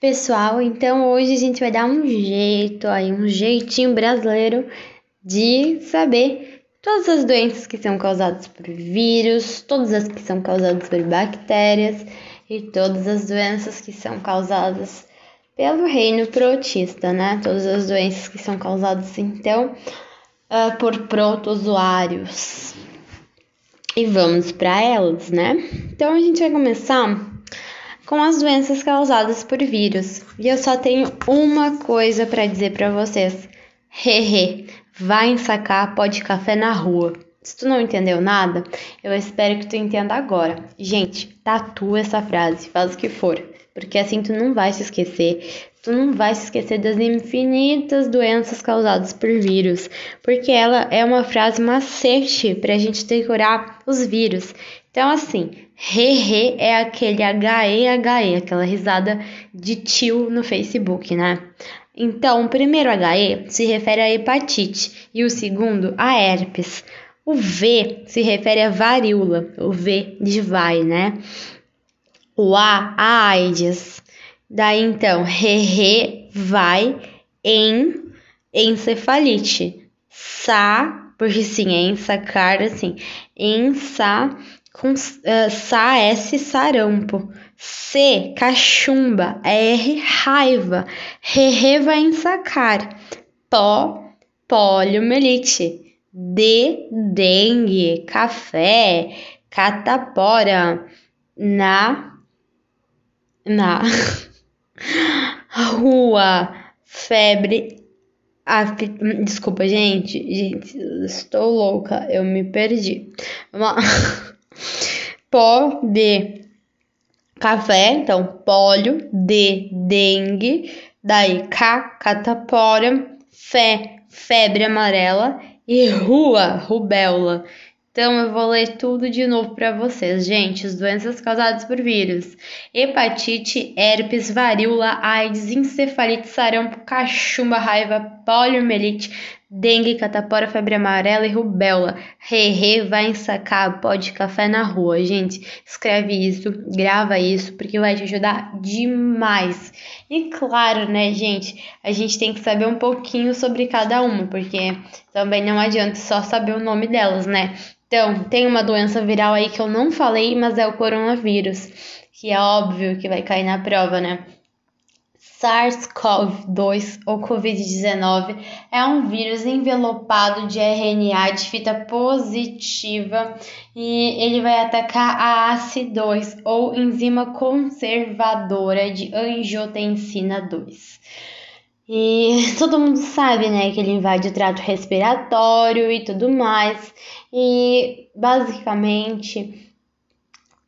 pessoal. Então hoje a gente vai dar um jeito aí, um jeitinho brasileiro de saber todas as doenças que são causadas por vírus, todas as que são causadas por bactérias e todas as doenças que são causadas pelo reino protista, né? Todas as doenças que são causadas então uh, por protozoários. E vamos para elas, né? Então a gente vai começar com as doenças causadas por vírus. E eu só tenho uma coisa para dizer para vocês. Hehe, vai ensacar pó de café na rua. Se tu não entendeu nada, eu espero que tu entenda agora. Gente, tatua essa frase, faz o que for, porque assim tu não vai se esquecer. Tu não vai se esquecer das infinitas doenças causadas por vírus, porque ela é uma frase macete para a gente decorar os vírus. Então, assim, Hehe é aquele HE-HE, aquela risada de tio no Facebook, né? Então, o primeiro HE se refere à hepatite e o segundo a herpes. O V se refere à varíola, o V de vai, né? O A, a AIDS. Daí então, Hehe vai em encefalite. Sa, porque sim, é ensacar assim. Ensa com uh, Sa S sarampo, C cachumba, R raiva, Re vai ensacar, Pó poliomielite, D dengue, café, catapora, na na rua, febre Desculpa, gente. Gente, estou louca. Eu me perdi. Vamos lá. Pó de café, então pólio, de dengue, daí K, catapora, fé, febre amarela e rua, rubéola. Então eu vou ler tudo de novo para vocês, gente. As doenças causadas por vírus: hepatite, herpes, varíola, AIDS, encefalite, sarampo, cachumba, raiva, poliomielite, dengue, catapora, febre amarela e rubéola. Re, re, vai ensacar pó de café na rua, gente. Escreve isso, grava isso, porque vai te ajudar demais. E claro, né, gente, a gente tem que saber um pouquinho sobre cada uma, porque também não adianta só saber o nome delas, né? Então, tem uma doença viral aí que eu não falei, mas é o coronavírus, que é óbvio que vai cair na prova, né? SARS-CoV-2 ou COVID-19 é um vírus envelopado de RNA de fita positiva e ele vai atacar a ACE2 ou enzima conservadora de angiotensina 2. E todo mundo sabe, né, que ele invade o trato respiratório e tudo mais. E basicamente,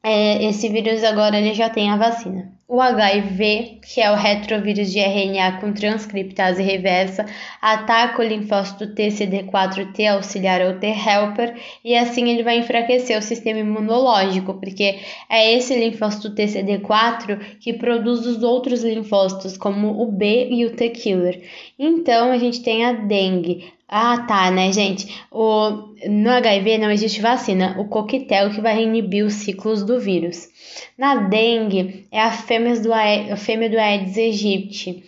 é, esse vírus agora ele já tem a vacina. O HIV, que é o retrovírus de RNA com transcriptase reversa, ataca o linfócito TCD4T auxiliar ou T-helper e assim ele vai enfraquecer o sistema imunológico, porque é esse linfócito TCD4 que produz os outros linfócitos, como o B e o T-killer. Então a gente tem a dengue, ah, tá, né, gente? O, no HIV não existe vacina, o coquetel que vai inibir os ciclos do vírus. Na dengue, é a fêmea do, a fêmea do Aedes aegypti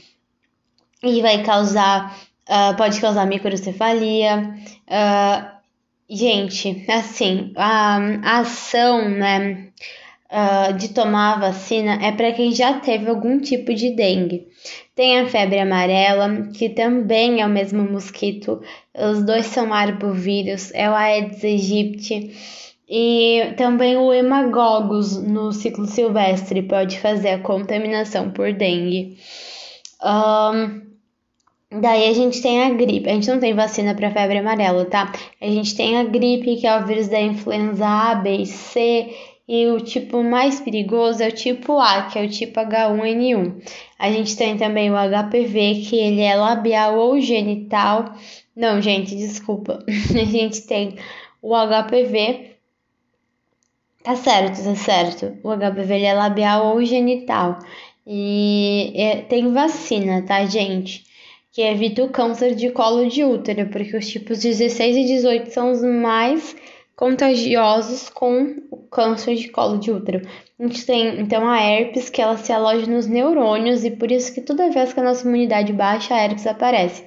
e vai causar, uh, pode causar microcefalia. Uh, gente, assim, a, a ação, né, uh, de tomar a vacina é para quem já teve algum tipo de dengue. Tem a febre amarela, que também é o mesmo mosquito, os dois são arbovírus, é o Aedes aegypti. E também o hemagogos no ciclo silvestre pode fazer a contaminação por dengue. Um, daí a gente tem a gripe. A gente não tem vacina para febre amarela, tá? A gente tem a gripe, que é o vírus da influenza A, B e C e o tipo mais perigoso é o tipo A, que é o tipo H1N1. A gente tem também o HPV, que ele é labial ou genital. Não, gente, desculpa. A gente tem o HPV. Tá certo, tá certo. O HPV ele é labial ou genital. E é, tem vacina, tá, gente? Que evita o câncer de colo de útero, porque os tipos 16 e 18 são os mais contagiosos com o câncer de colo de útero. A gente tem então a herpes, que ela se aloja nos neurônios e por isso que toda vez que a nossa imunidade baixa, a herpes aparece.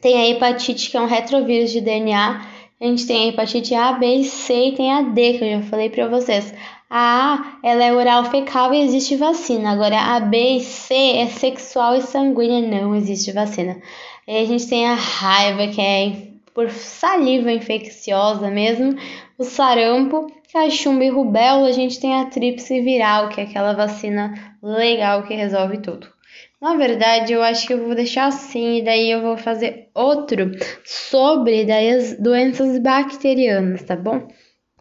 Tem a hepatite, que é um retrovírus de DNA. A gente tem a hepatite A, B e C e tem a D, que eu já falei para vocês. A A, ela é oral fecal e existe vacina. Agora a B e C é sexual e sanguínea, não existe vacina. E a gente tem a raiva, que é por saliva infecciosa mesmo, o sarampo, cachumba e rubéola, a gente tem a tríplice viral, que é aquela vacina legal que resolve tudo. Na verdade, eu acho que eu vou deixar assim e daí eu vou fazer outro sobre doenças bacterianas, tá bom?